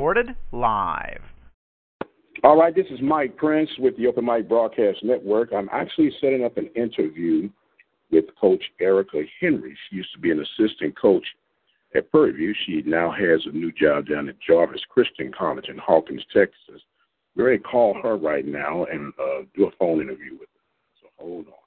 Recorded live. All right, this is Mike Prince with the Open Mic Broadcast Network. I'm actually setting up an interview with Coach Erica Henry. She used to be an assistant coach at Prairie View. She now has a new job down at Jarvis Christian College in Hawkins, Texas. We're going to call her right now and uh, do a phone interview with her. So hold on.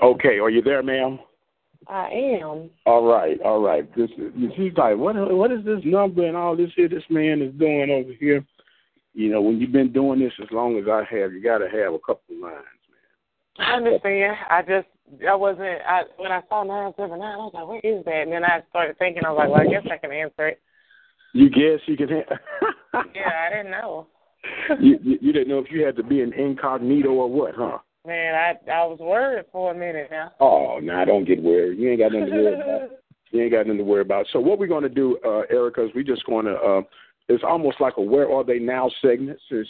Okay, are you there, ma'am? I am. All right, all right. This is, she's like, what? What is this number and all this here? This man is doing over here. You know, when you've been doing this as long as I have, you got to have a couple of lines, man. I understand. I just I wasn't. I when I saw nine seven nine, I was like, what is that? And then I started thinking. I was like, well, I guess I can answer it. You guess you can. yeah, I didn't know. you, you you didn't know if you had to be an incognito or what, huh? Man, I I was worried for a minute now. Oh, no, nah, don't get worried. You ain't got nothing to worry about. You ain't got nothing to worry about. So what we're going to do, uh, Erica, is we just going to. Uh, it's almost like a "Where Are They Now" segment. Since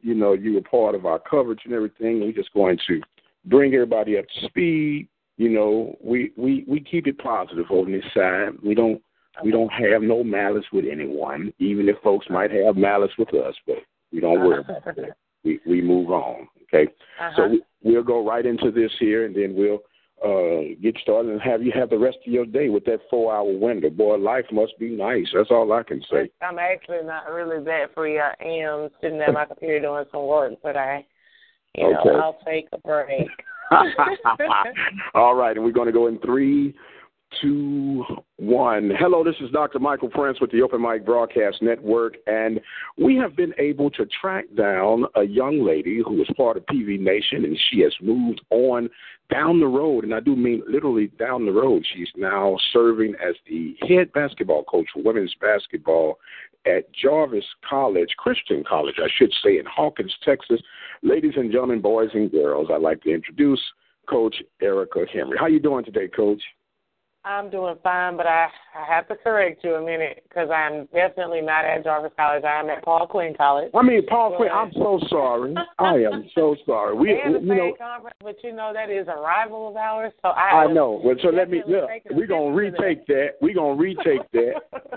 you know you were part of our coverage and everything, we're just going to bring everybody up to speed. You know, we we we keep it positive on this side. We don't we don't have no malice with anyone, even if folks might have malice with us, but we don't worry about that. We we move on. Okay, uh-huh. so we, we'll go right into this here, and then we'll uh, get started and have you have the rest of your day with that four hour window. Boy, life must be nice. That's all I can say. I'm actually not really that free. I am sitting at my computer doing some work, but I, you okay. know, I'll take a break. all right, and we're going to go in three, two, one. Hello, this is Dr. Michael Prince with the Open Mic Broadcast Network, and we have been able to track down a young lady who is part of PV Nation, and she has moved on down the road, and I do mean literally down the road. She's now serving as the head basketball coach for women's basketball at Jarvis College, Christian College, I should say, in Hawkins, Texas. Ladies and gentlemen, boys and girls, I'd like to introduce Coach Erica Henry. How you doing today, Coach? I'm doing fine, but I, I have to correct you a minute because I'm definitely not at Jarvis College. I'm at Paul Quinn College. I mean, Paul Quinn. I'm so sorry. I am so sorry. We, and the you know, conference, but you know that is a rival of ours. So I. I know. Well, so let me look. We're gonna retake that. We're gonna retake that.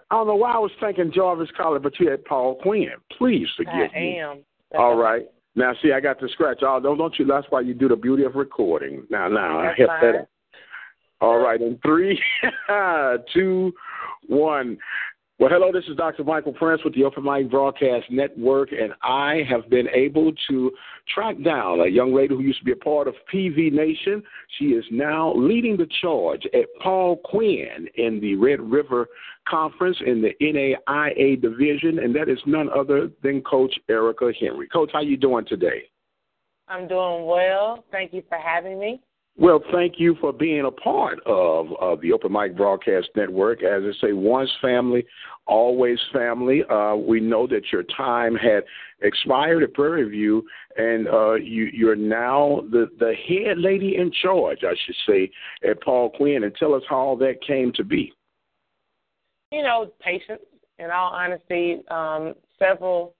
I don't know why I was thinking Jarvis College, but you had Paul Quinn. Please forgive I me. am. All right. Now, see, I got to scratch all those. Don't you? That's why you do the beauty of recording. Now, now, I hit that up. All right, in three, two, one. Well, hello, this is Dr. Michael Prince with the Open Mic Broadcast Network, and I have been able to track down a young lady who used to be a part of PV Nation. She is now leading the charge at Paul Quinn in the Red River Conference in the NAIA division, and that is none other than Coach Erica Henry. Coach, how you doing today? I'm doing well. Thank you for having me. Well, thank you for being a part of, of the Open Mic Broadcast Network. As I say, once family, always family. Uh, we know that your time had expired at Prairie View, and uh, you, you're now the, the head lady in charge, I should say, at Paul Quinn. And tell us how all that came to be. You know, patience. In all honesty, um, several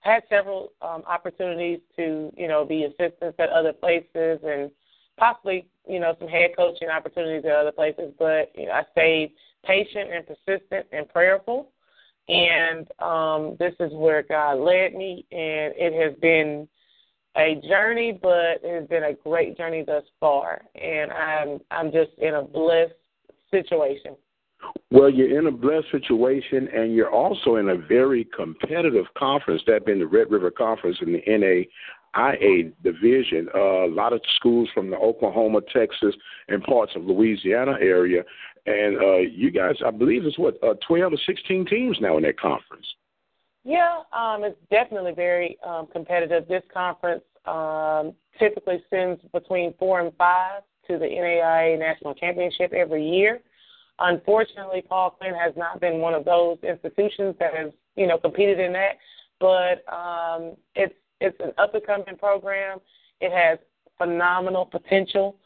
had several um, opportunities to, you know, be assistants at other places and possibly, you know, some head coaching opportunities at other places. But you know, I stayed patient and persistent and prayerful. And um, this is where God led me, and it has been a journey, but it has been a great journey thus far. And I'm I'm just in a blessed situation. Well, you're in a blessed situation, and you're also in a very competitive conference. That being the Red River Conference in the NAIA division. Uh, a lot of schools from the Oklahoma, Texas, and parts of Louisiana area, and uh, you guys, I believe, it's what uh, 12 or 16 teams now in that conference. Yeah, um, it's definitely very um, competitive. This conference um, typically sends between four and five to the NAIA National Championship every year. Unfortunately, Paul Quinn has not been one of those institutions that has, you know, competed in that. But um, it's it's an up and coming program. It has phenomenal potential.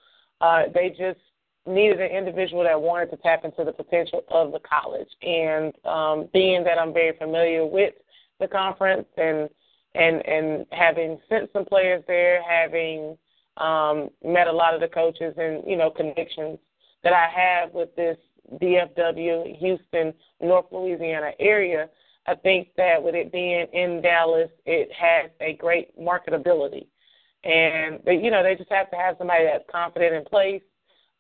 Uh, they just needed an individual that wanted to tap into the potential of the college. And um, being that I'm very familiar with the conference and and and having sent some players there, having um, met a lot of the coaches and you know connections that I have with this DFW, Houston, North Louisiana area, I think that with it being in Dallas, it has a great marketability. And they, you know, they just have to have somebody that's confident in place,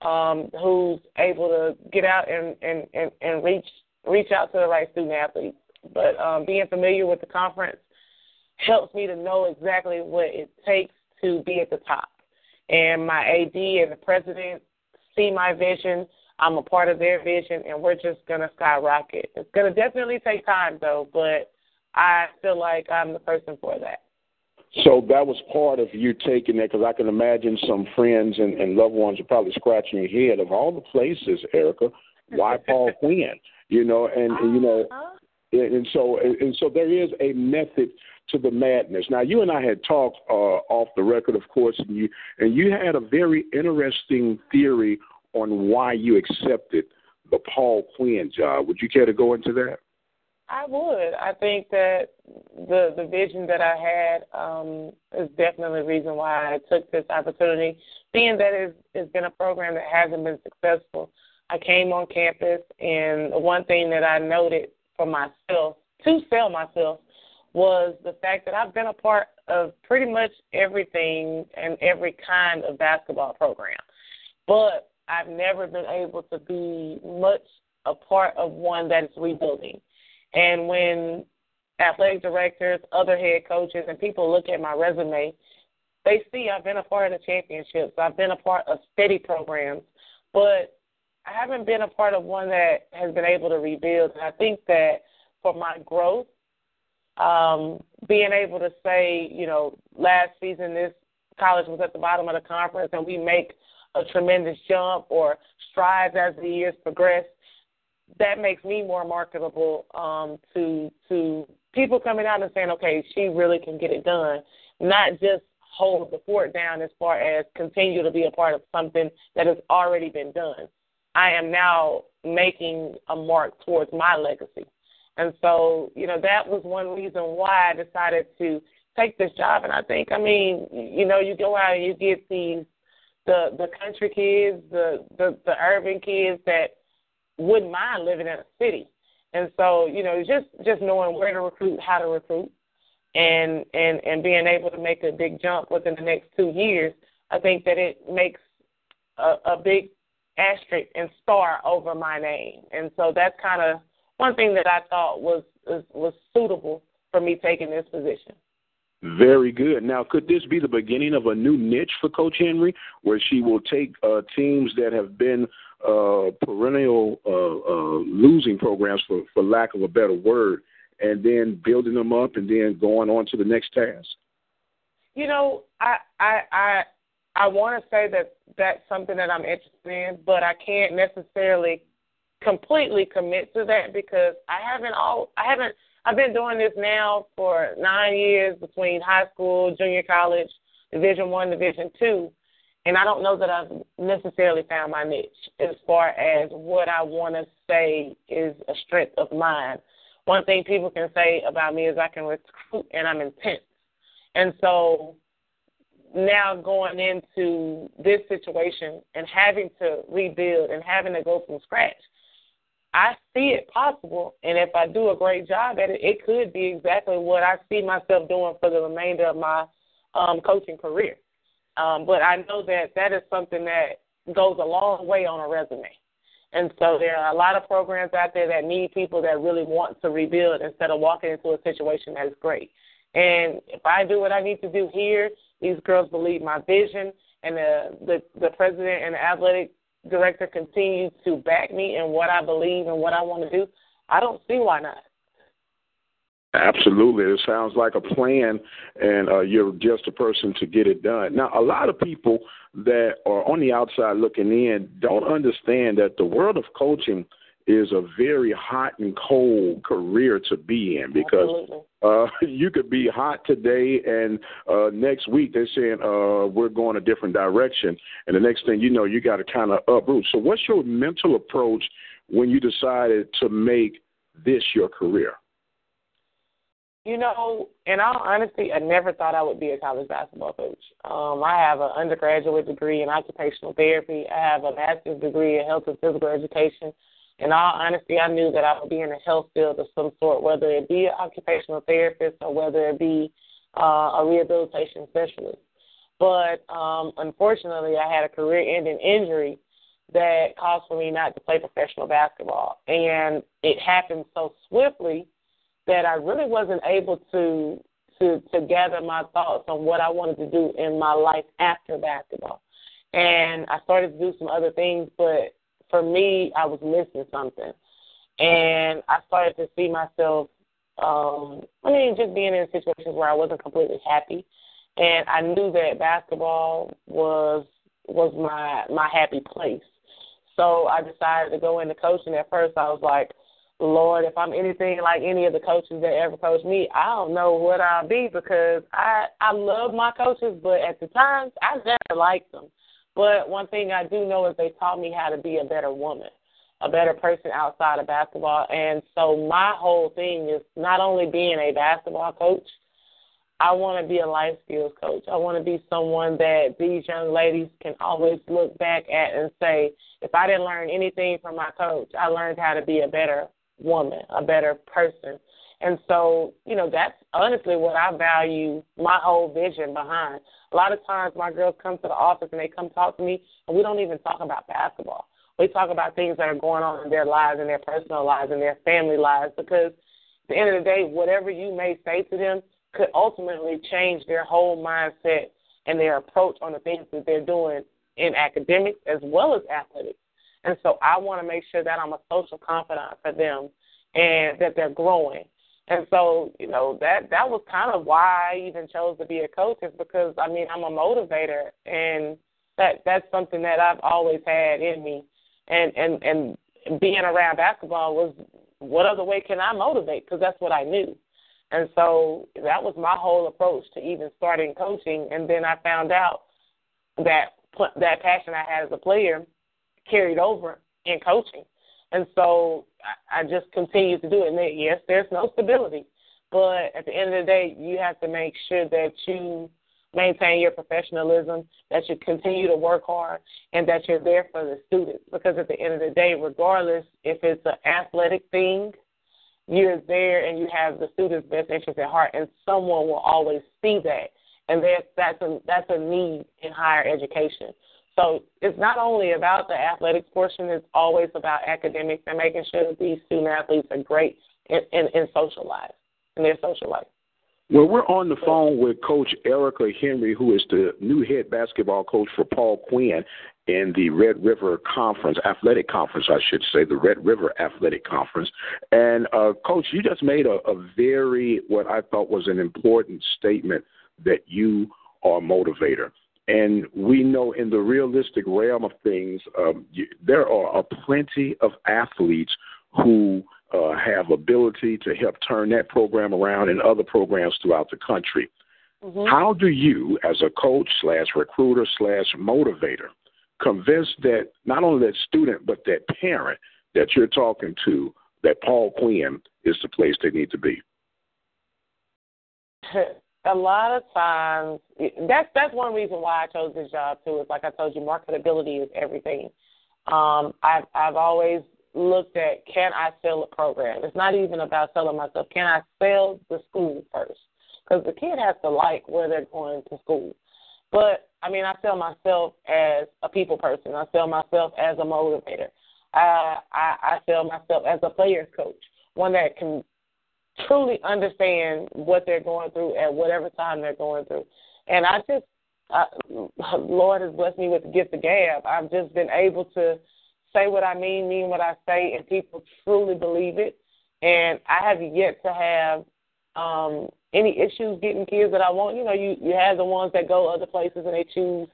um, who's able to get out and, and, and, and reach reach out to the right student athletes. But um, being familiar with the conference helps me to know exactly what it takes to be at the top. And my AD and the president see my vision I'm a part of their vision, and we're just going to skyrocket. It's going to definitely take time, though, but I feel like I'm the person for that. So that was part of you taking that, because I can imagine some friends and, and loved ones are probably scratching your head of all the places, Erica. Why Paul Quinn? You know, and, uh-huh. and you know, uh-huh. and so and so there is a method to the madness. Now, you and I had talked uh, off the record, of course, and you and you had a very interesting theory on why you accepted the Paul Quinn job. Would you care to go into that? I would. I think that the the vision that I had um, is definitely the reason why I took this opportunity. Being that it's, it's been a program that hasn't been successful, I came on campus, and the one thing that I noted for myself to sell myself was the fact that I've been a part of pretty much everything and every kind of basketball program. But I've never been able to be much a part of one that is rebuilding. And when athletic directors, other head coaches, and people look at my resume, they see I've been a part of the championships. I've been a part of steady programs, but I haven't been a part of one that has been able to rebuild. And I think that for my growth, um, being able to say, you know, last season this college was at the bottom of the conference and we make a tremendous jump or strides as the years progress, that makes me more marketable um, to to people coming out and saying, okay, she really can get it done, not just hold the fort down as far as continue to be a part of something that has already been done. I am now making a mark towards my legacy. And so, you know, that was one reason why I decided to take this job. And I think, I mean, you know, you go out and you get these the the country kids, the the the urban kids that wouldn't mind living in a city. And so, you know, just just knowing where to recruit, how to recruit, and and and being able to make a big jump within the next two years, I think that it makes a, a big asterisk and star over my name. And so that's kind of one thing that I thought was was, was suitable for me taking this position. Very good. Now, could this be the beginning of a new niche for Coach Henry, where she will take uh, teams that have been uh, perennial uh, uh, losing programs, for, for lack of a better word, and then building them up and then going on to the next task? You know, I I I I want to say that that's something that I'm interested in, but I can't necessarily completely commit to that because I haven't all I haven't I've been doing this now for nine years between high school, junior college, Division One, Division Two, and I don't know that I've necessarily found my niche as far as what I want to say is a strength of mine. One thing people can say about me is I can recruit and I'm intense, and so now going into this situation and having to rebuild and having to go from scratch I see it possible, and if I do a great job at it, it could be exactly what I see myself doing for the remainder of my um, coaching career. Um, but I know that that is something that goes a long way on a resume. And so there are a lot of programs out there that need people that really want to rebuild instead of walking into a situation that is great. And if I do what I need to do here, these girls believe my vision, and the the, the president and the athletic director continues to back me in what I believe and what I want to do, I don't see why not. Absolutely. It sounds like a plan, and uh, you're just a person to get it done. Now, a lot of people that are on the outside looking in don't understand that the world of coaching is a very hot and cold career to be in because uh, you could be hot today and uh, next week they're saying uh, we're going a different direction, and the next thing you know, you got to kind of uproot. So, what's your mental approach when you decided to make this your career? You know, in all honesty, I never thought I would be a college basketball coach. Um, I have an undergraduate degree in occupational therapy. I have a master's degree in health and physical education in all honesty, I knew that I would be in a health field of some sort, whether it be an occupational therapist or whether it be uh, a rehabilitation specialist. But um, unfortunately, I had a career-ending injury that caused for me not to play professional basketball, and it happened so swiftly that I really wasn't able to to to gather my thoughts on what I wanted to do in my life after basketball. And I started to do some other things, but for me, I was missing something, and I started to see myself. Um, I mean, just being in situations where I wasn't completely happy, and I knew that basketball was was my my happy place. So I decided to go into coaching. At first, I was like, Lord, if I'm anything like any of the coaches that ever coached me, I don't know what I'll be because I I love my coaches, but at the times I never liked them. But one thing I do know is they taught me how to be a better woman, a better person outside of basketball. And so my whole thing is not only being a basketball coach, I want to be a life skills coach. I want to be someone that these young ladies can always look back at and say, if I didn't learn anything from my coach, I learned how to be a better woman, a better person. And so, you know, that's honestly what I value my whole vision behind. A lot of times my girls come to the office and they come talk to me and we don't even talk about basketball. We talk about things that are going on in their lives and their personal lives and their family lives because at the end of the day, whatever you may say to them could ultimately change their whole mindset and their approach on the things that they're doing in academics as well as athletics. And so I want to make sure that I'm a social confidant for them and that they're growing and so, you know, that that was kind of why I even chose to be a coach is because I mean I'm a motivator and that that's something that I've always had in me. And and and being around basketball was what other way can I motivate because that's what I knew. And so that was my whole approach to even starting coaching and then I found out that that passion I had as a player carried over in coaching. And so I, I just continue to do it. And yes, there's no stability, but at the end of the day, you have to make sure that you maintain your professionalism, that you continue to work hard, and that you're there for the students. Because at the end of the day, regardless if it's an athletic thing, you're there and you have the students' best interest at heart, and someone will always see that. And that's that's a that's a need in higher education. So it's not only about the athletics portion, it's always about academics and making sure that these student athletes are great in, in, social life, in their social life. Well, we're on the phone with Coach Erica Henry, who is the new head basketball coach for Paul Quinn in the Red River Conference, Athletic Conference, I should say, the Red River Athletic Conference. And, uh, Coach, you just made a, a very, what I thought was an important statement that you are a motivator. And we know in the realistic realm of things, um, you, there are a plenty of athletes who uh, have ability to help turn that program around and other programs throughout the country. Mm-hmm. How do you, as a coach slash recruiter slash motivator, convince that not only that student but that parent that you're talking to that Paul Quinn is the place they need to be? A lot of times, that's that's one reason why I chose this job too. Is like I told you, marketability is everything. Um, I've I've always looked at can I sell a program. It's not even about selling myself. Can I sell the school first? Because the kid has to like where they're going to school. But I mean, I sell myself as a people person. I sell myself as a motivator. I I, I sell myself as a players coach, one that can truly understand what they're going through at whatever time they're going through. And I just, I, Lord has blessed me with the gift of gab. I've just been able to say what I mean, mean what I say, and people truly believe it. And I have yet to have um any issues getting kids that I want. You know, you you have the ones that go other places and they choose,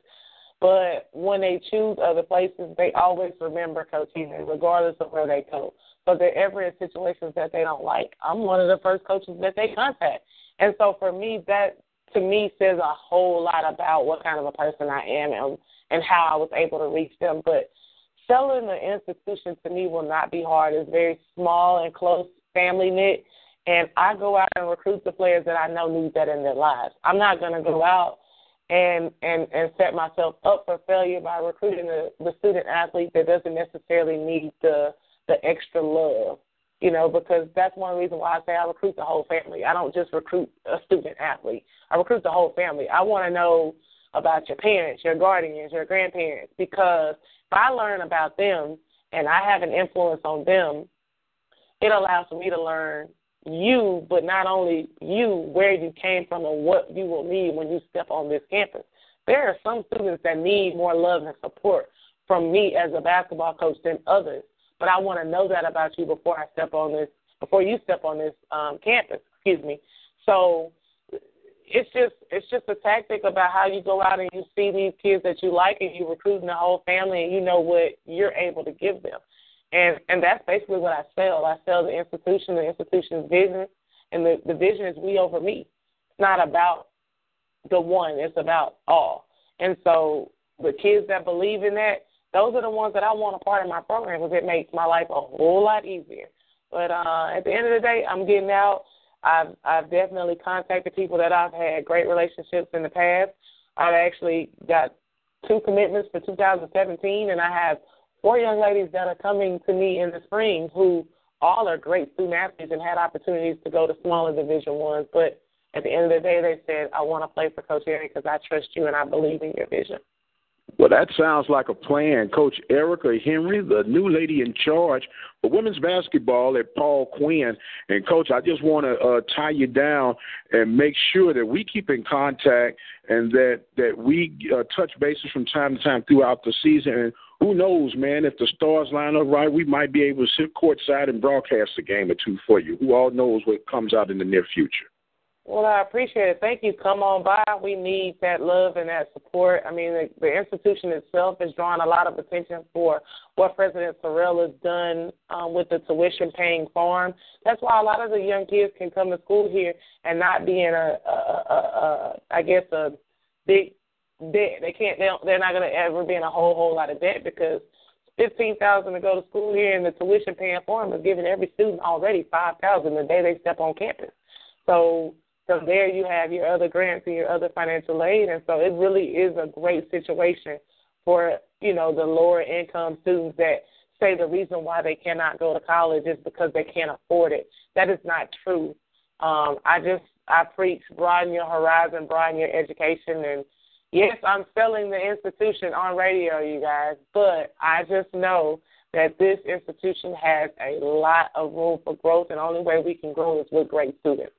but when they choose other places, they always remember Coach Henry, regardless of where they go. But they're ever in situations that they don't like. I'm one of the first coaches that they contact, and so for me, that to me says a whole lot about what kind of a person I am and and how I was able to reach them. But selling the institution to me will not be hard. It's very small and close, family knit and I go out and recruit the players that I know need that in their lives. I'm not going to go out and and and set myself up for failure by recruiting the, the student athlete that doesn't necessarily need the the extra love. You know, because that's one reason why I say I recruit the whole family. I don't just recruit a student athlete. I recruit the whole family. I want to know about your parents, your guardians, your grandparents, because if I learn about them and I have an influence on them, it allows me to learn you, but not only you, where you came from and what you will need when you step on this campus. There are some students that need more love and support from me as a basketball coach than others. But I want to know that about you before I step on this, before you step on this um, campus. Excuse me. So it's just it's just a tactic about how you go out and you see these kids that you like and you recruiting the whole family and you know what you're able to give them. And and that's basically what I sell. I sell the institution, the institution's vision, and the, the vision is we over me. It's not about the one, it's about all. And so the kids that believe in that, those are the ones that I want a part of my program because it makes my life a whole lot easier. But uh, at the end of the day, I'm getting out. I've I've definitely contacted people that I've had great relationships in the past. I've actually got two commitments for 2017, and I have four young ladies that are coming to me in the spring who all are great student athletes and had opportunities to go to smaller division ones. But at the end of the day, they said, I want to play for Coach Henry because I trust you and I believe in your vision. Well, that sounds like a plan. Coach Erica Henry, the new lady in charge for women's basketball at Paul Quinn. And, Coach, I just want to uh, tie you down and make sure that we keep in contact and that, that we uh, touch bases from time to time throughout the season. And who knows, man? If the stars line up right, we might be able to sit courtside and broadcast a game or two for you. Who all knows what comes out in the near future? Well, I appreciate it. Thank you. Come on by. We need that love and that support. I mean, the, the institution itself is drawing a lot of attention for what President Sorrell has done um, with the tuition paying farm. That's why a lot of the young kids can come to school here and not be in a, a, a, a I guess, a big debt. They can't. They they're not going to ever be in a whole whole lot of debt because fifteen thousand to go to school here, and the tuition paying for them is giving every student already five thousand the day they step on campus. So from there, you have your other grants and your other financial aid, and so it really is a great situation for you know the lower income students that say the reason why they cannot go to college is because they can't afford it. That is not true. Um, I just I preach broaden your horizon, broaden your education, and Yes, I'm selling the institution on radio, you guys, but I just know that this institution has a lot of room for growth, and the only way we can grow is with great students.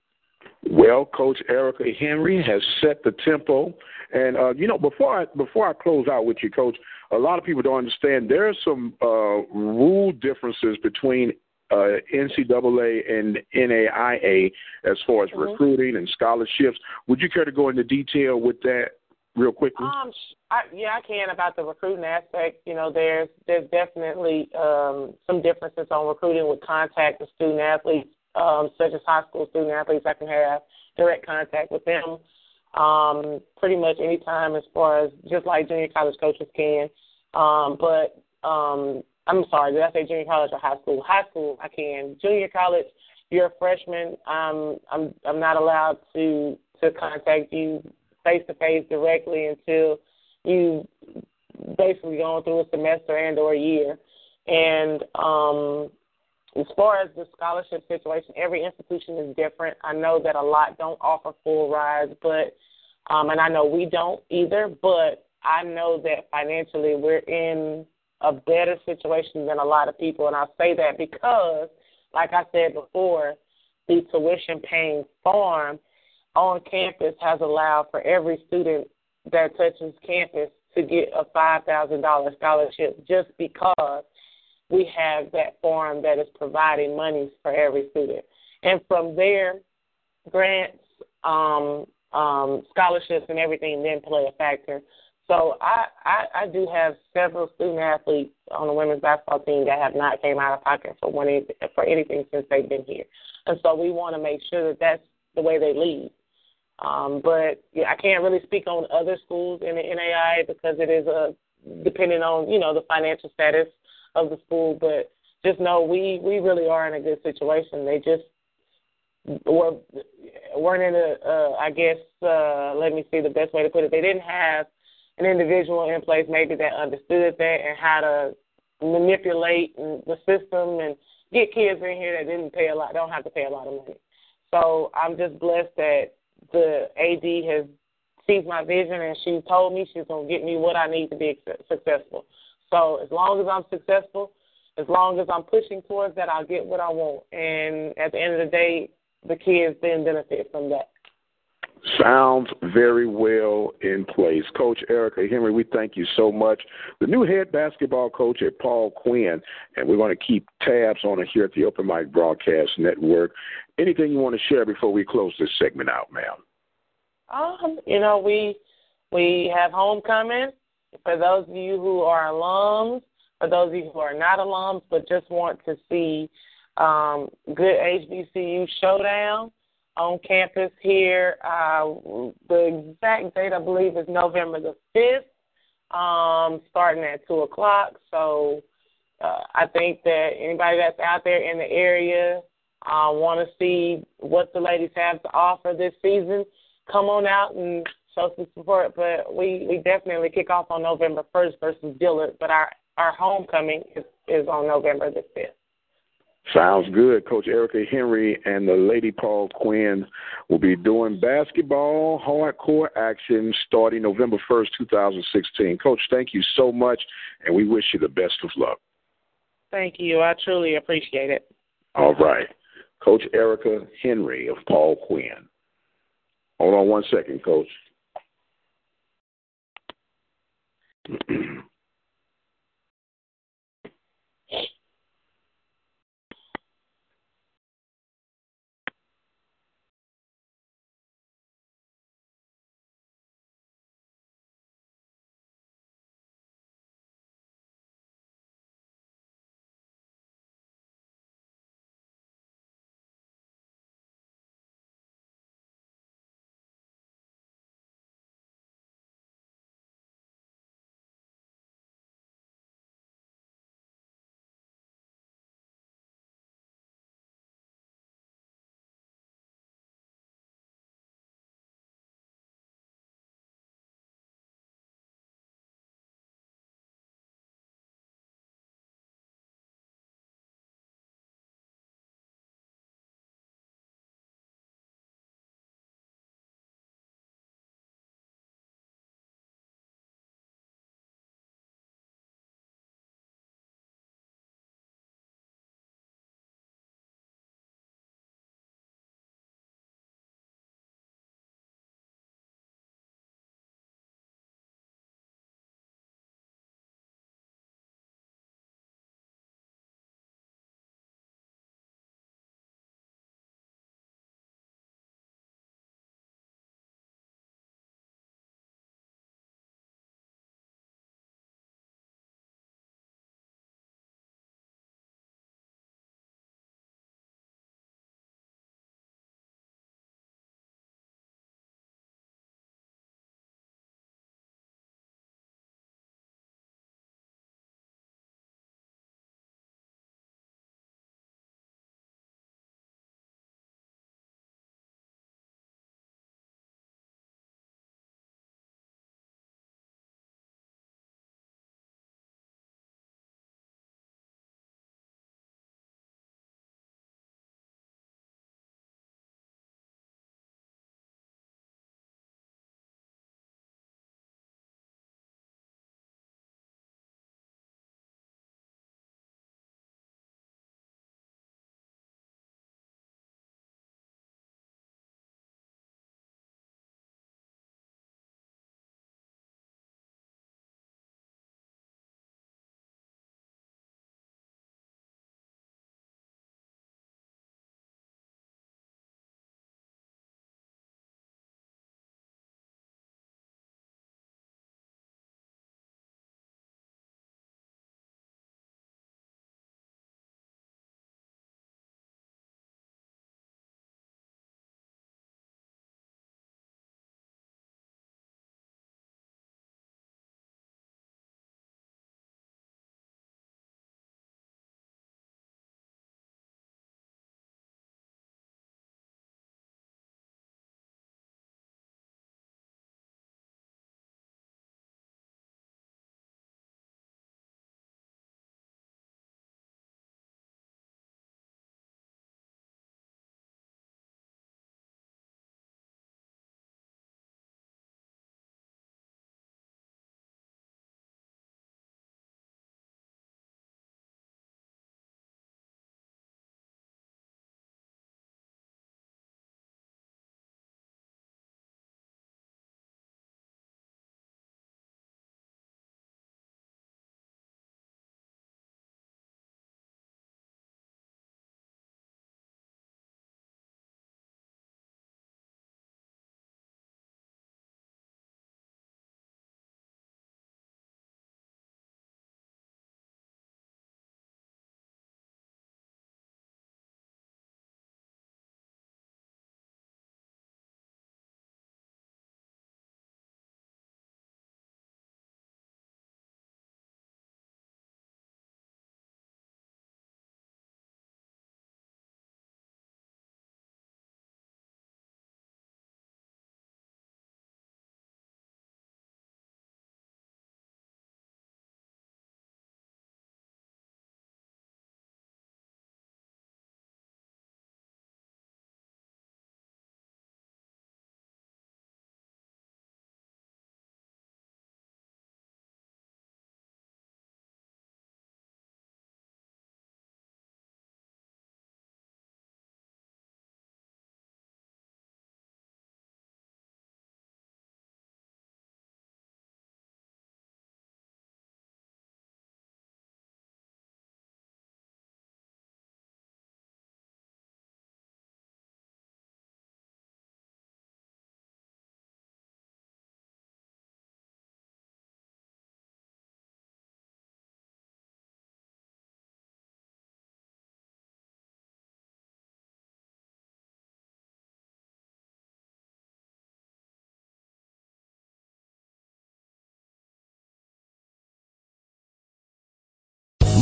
Well, Coach Erica Henry has set the tempo, and uh, you know before I before I close out with you, Coach, a lot of people don't understand there are some uh, rule differences between uh, NCAA and NAIA as far as mm-hmm. recruiting and scholarships. Would you care to go into detail with that? Real quickly? Um, I, yeah, I can about the recruiting aspect. You know, there's there's definitely um, some differences on recruiting with contact with student athletes, um, such as high school student athletes. I can have direct contact with them um, pretty much any time as far as just like junior college coaches can. Um, but um, I'm sorry, did I say junior college or high school? High school, I can. Junior college, you're a freshman. Um, I'm I'm not allowed to to contact you face to face directly until you basically going through a semester and or a year. And um, as far as the scholarship situation, every institution is different. I know that a lot don't offer full rides, but um, and I know we don't either. But I know that financially we're in a better situation than a lot of people, and I say that because, like I said before, the tuition paying farm on campus has allowed for every student that touches campus to get a $5,000 scholarship just because we have that farm that is providing monies for every student. And from there, grants, um, um, scholarships, and everything then play a factor. So I, I, I do have several student athletes on the women's basketball team that have not came out of pocket for one for anything since they've been here, and so we want to make sure that that's the way they lead. Um, but yeah, I can't really speak on other schools in the NAI because it is a depending on you know the financial status of the school. But just know we we really are in a good situation. They just were weren't in a uh, I guess uh, let me see the best way to put it. They didn't have an individual in place maybe that understood that and how to manipulate the system and get kids in here that didn't pay a lot, don't have to pay a lot of money. So I'm just blessed that the AD has sees my vision and she told me she's going to get me what I need to be successful. So as long as I'm successful, as long as I'm pushing towards that, I'll get what I want. And at the end of the day, the kids then benefit from that. Sounds very well in place. Coach Erica Henry, we thank you so much. The new head basketball coach at Paul Quinn, and we're going to keep tabs on it here at the Open Mic Broadcast Network. Anything you want to share before we close this segment out, ma'am? Um, you know, we we have homecoming for those of you who are alums, for those of you who are not alums but just want to see um, good HBCU showdown on campus here. Uh, the exact date, I believe, is November the 5th, um, starting at 2 o'clock. So uh, I think that anybody that's out there in the area uh, want to see what the ladies have to offer this season, come on out and show some support. But we, we definitely kick off on November 1st versus Dillard, but our, our homecoming is, is on November the 5th. Sounds good. Coach Erica Henry and the Lady Paul Quinn will be doing basketball hardcore action starting November 1st, 2016. Coach, thank you so much, and we wish you the best of luck. Thank you. I truly appreciate it. All right. Coach Erica Henry of Paul Quinn. Hold on one second, Coach.